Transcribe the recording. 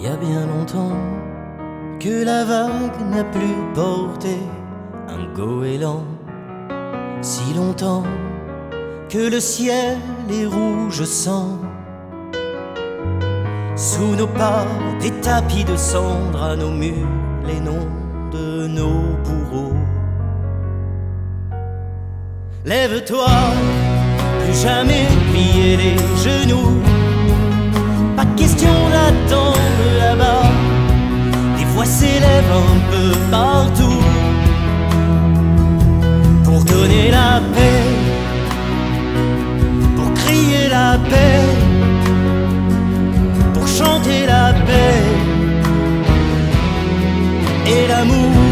Il y a bien longtemps que la vague n'a plus porté un goéland. Si longtemps que le ciel est rouge sang. Sous nos pas, des tapis de cendres à nos murs, les noms de nos bourreaux. Lève-toi, plus jamais plier les genoux. Un peu partout pour donner la paix, pour crier la paix, pour chanter la paix et l'amour.